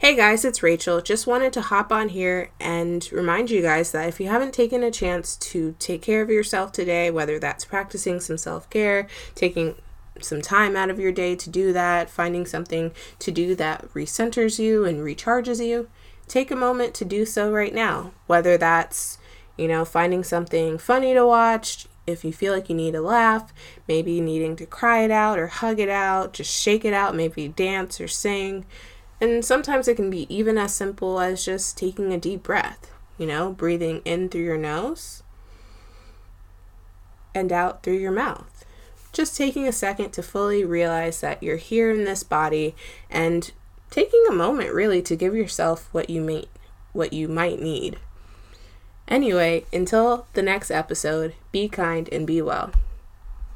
Hey guys, it's Rachel. Just wanted to hop on here and remind you guys that if you haven't taken a chance to take care of yourself today, whether that's practicing some self care, taking some time out of your day to do that, finding something to do that recenters you and recharges you, take a moment to do so right now. Whether that's, you know, finding something funny to watch, if you feel like you need a laugh, maybe needing to cry it out or hug it out, just shake it out, maybe dance or sing. And sometimes it can be even as simple as just taking a deep breath, you know, breathing in through your nose and out through your mouth. Just taking a second to fully realize that you're here in this body and taking a moment really to give yourself what you may what you might need. Anyway, until the next episode, be kind and be well.